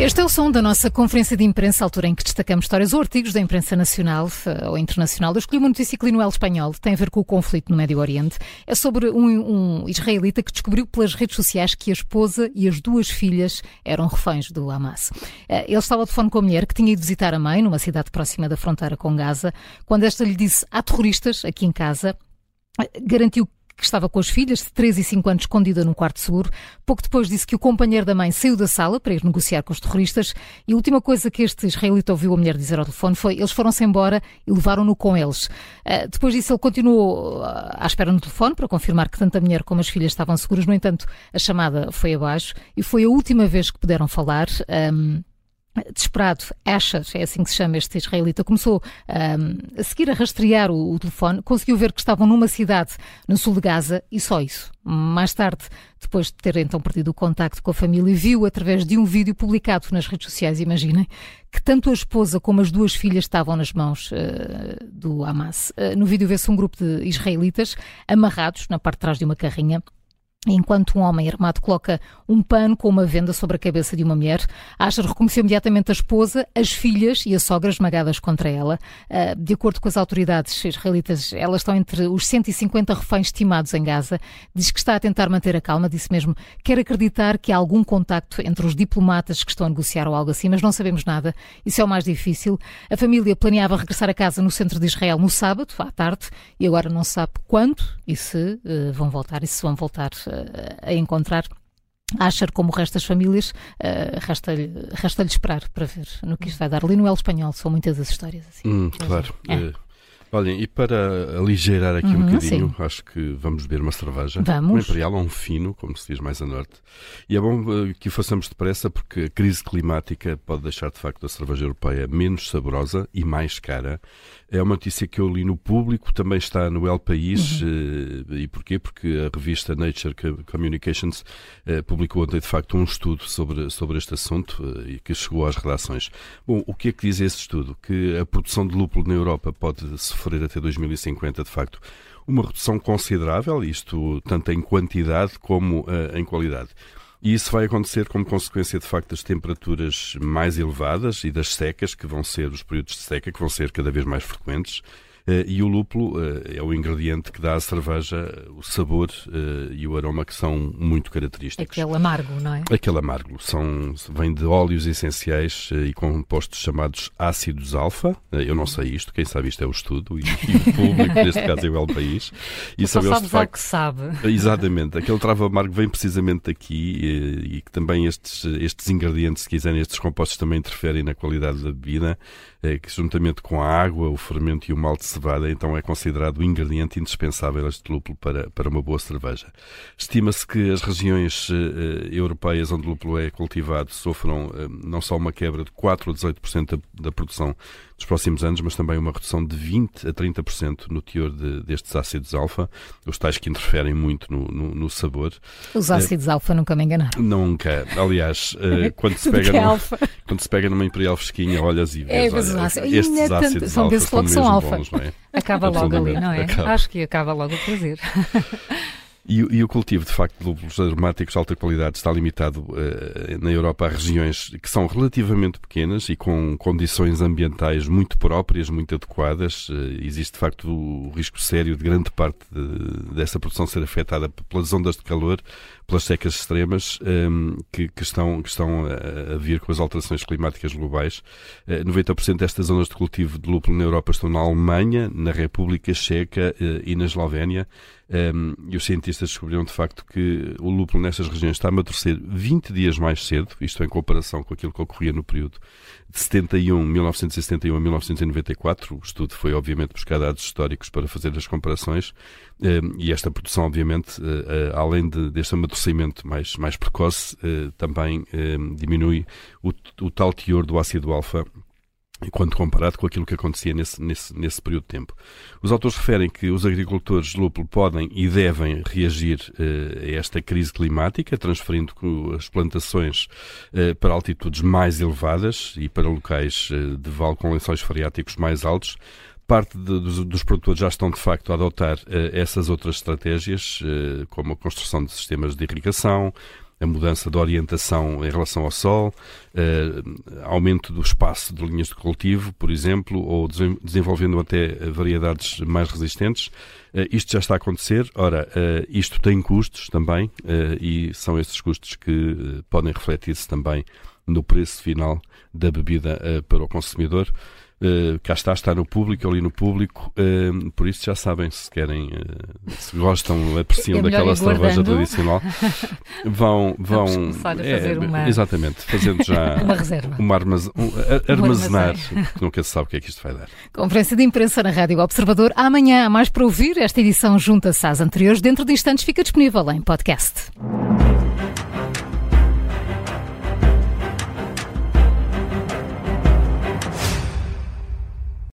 Este é o som da nossa conferência de imprensa, altura em que destacamos histórias ou artigos da imprensa nacional eh, ou internacional. Eu escolhi uma notícia que li no El Espanhol, tem a ver com o conflito no Médio Oriente. É sobre um, um israelita que descobriu pelas redes sociais que a esposa e as duas filhas eram reféns do Hamas. Eh, ele estava ao telefone com a mulher que tinha ido visitar a mãe, numa cidade próxima da fronteira com Gaza, quando esta lhe disse: há terroristas aqui em casa. Eh, garantiu que estava com as filhas de 3 e 5 anos escondida num quarto seguro. Pouco depois disse que o companheiro da mãe saiu da sala para ir negociar com os terroristas e a última coisa que este israelita ouviu a mulher dizer ao telefone foi eles foram-se embora e levaram-no com eles. Uh, depois disso ele continuou ah, à espera no telefone para confirmar que tanto a mulher como as filhas estavam seguras. No entanto, a chamada foi abaixo e foi a última vez que puderam falar. Um, desesperado, Asher, é assim que se chama este israelita, começou um, a seguir a rastrear o, o, telefone, conseguiu ver que estavam numa cidade no sul de Gaza e só isso. Mais tarde, depois de ter então perdido o contacto com a família, viu através de um vídeo publicado nas redes sociais, imaginem, que tanto a esposa como as duas filhas estavam nas mãos uh, do Hamas. Uh, no vídeo vê-se um grupo de israelitas amarrados na parte de trás de uma carrinha Enquanto um homem armado coloca um pano com uma venda sobre a cabeça de uma mulher, Asher reconheceu imediatamente a esposa, as filhas e a sogra esmagadas contra ela. Ah, de acordo com as autoridades israelitas, elas estão entre os 150 reféns estimados em Gaza. Diz que está a tentar manter a calma, disse mesmo, quer acreditar que há algum contacto entre os diplomatas que estão a negociar ou algo assim, mas não sabemos nada. Isso é o mais difícil. A família planeava regressar a casa no centro de Israel no sábado, à tarde, e agora não sabe quando e se uh, vão voltar e se vão voltar a encontrar. Asher, como o resto das famílias, uh, resta-lhe resta esperar para ver no que isto vai dar. Ali no El Espanhol são muitas as histórias assim. Hum, claro. É. Olhem, e para aligeirar aqui uhum, um bocadinho, sim. acho que vamos beber uma cerveja. Vamos. Um imperial ou um fino, como se diz mais a norte. E é bom uh, que o façamos depressa porque a crise climática pode deixar de facto a cerveja europeia menos saborosa e mais cara é uma notícia que eu li no público, também está no El País. Uhum. Eh, e porquê? Porque a revista Nature Communications eh, publicou ontem, de facto, um estudo sobre, sobre este assunto eh, e que chegou às redações. Bom, o que é que diz esse estudo? Que a produção de lúpulo na Europa pode sofrer até 2050, de facto, uma redução considerável, isto tanto em quantidade como uh, em qualidade. E isso vai acontecer como consequência, de facto, das temperaturas mais elevadas e das secas, que vão ser os períodos de seca, que vão ser cada vez mais frequentes. Eh, e o lúpulo eh, é o ingrediente que dá à cerveja o sabor eh, e o aroma que são muito característicos. Aquele amargo, não é? Aquele amargo. São, vem de óleos essenciais e compostos chamados ácidos alfa. Eu não sei isto, quem sabe isto é o estudo e, e o público, neste caso é o El País. E sabemos de facto, que sabe. Exatamente. Aquele travo amargo vem precisamente daqui e, e que também estes, estes ingredientes, se quiserem, estes compostos também interferem na qualidade da bebida, que juntamente com a água, o fermento e o malte cevada então é considerado o ingrediente indispensável este lúpulo para, para uma boa cerveja. Estima-se que as regiões uh, europeias onde o lúpulo é cultivado sofram não só uma quebra de 4 a 18% da, da produção nos próximos anos, mas também uma redução de 20 a 30% no teor de, destes ácidos alfa, os tais que interferem muito no, no, no sabor. Os ácidos uh, alfa nunca me enganaram. Nunca. Aliás, uh, quando, se pega numa, quando se pega numa imperial fresquinha, olhas e vês, é, olha, estes ácidos são alfa são mesmo alfa. bons, é? Acaba logo ali, não é? Acaba. Acho que acaba logo o prazer. E, e, o cultivo, de facto, de lúpulos aromáticos de alta qualidade está limitado uh, na Europa a regiões que são relativamente pequenas e com condições ambientais muito próprias, muito adequadas. Uh, existe, de facto, o risco sério de grande parte de, dessa produção ser afetada pelas ondas de calor, pelas secas extremas um, ehm, que, que, estão, que estão a, vir com as alterações climáticas globais. Uh, eh, 90% destas zonas de cultivo de lúpulo na Europa estão na Alemanha, na República Checa e na Eslovénia. Um, e os cientistas descobriram de facto que o lúpulo nestas regiões está a amadurecer 20 dias mais cedo, isto em comparação com aquilo que ocorria no período de 71, 1971 a 1994. O estudo foi, obviamente, buscar dados históricos para fazer as comparações. Um, e esta produção, obviamente, uh, uh, além de, deste amadurecimento mais, mais precoce, uh, também diminui o, o tal teor do ácido alfa quando comparado com aquilo que acontecia nesse, nesse, nesse período de tempo. Os autores referem que os agricultores de lúpulo podem e devem reagir uh, a esta crise climática, transferindo as plantações uh, para altitudes mais elevadas e para locais uh, de vale com lençóis freáticos mais altos, parte de, dos, dos, produtores já estão de facto a adotar uh, essas outras estratégias, uh, como a construção de sistemas de irrigação, a mudança de orientação em relação ao sol, uh, aumento do espaço de linhas de cultivo, por exemplo, ou desenvolvendo até variedades mais resistentes. Uh, isto já está a acontecer. Ora, uh, isto tem custos também e são esses custos que podem refletir-se também no preço final da bebida para o consumidor. Uh, cá está, está no público, ali no público, uh, por isso já sabem se querem, uh, se gostam, apreciam é daquela cerveja tradicional, vão, vão a é, fazer uma... exatamente, fazendo já uma reserva, uma armaz... um, armazenar, porque nunca se sabe o que é que isto vai dar. Conferência de imprensa na Rádio Observador. Amanhã há mais para ouvir. Esta edição junta-se às anteriores. Dentro de instantes fica disponível em podcast.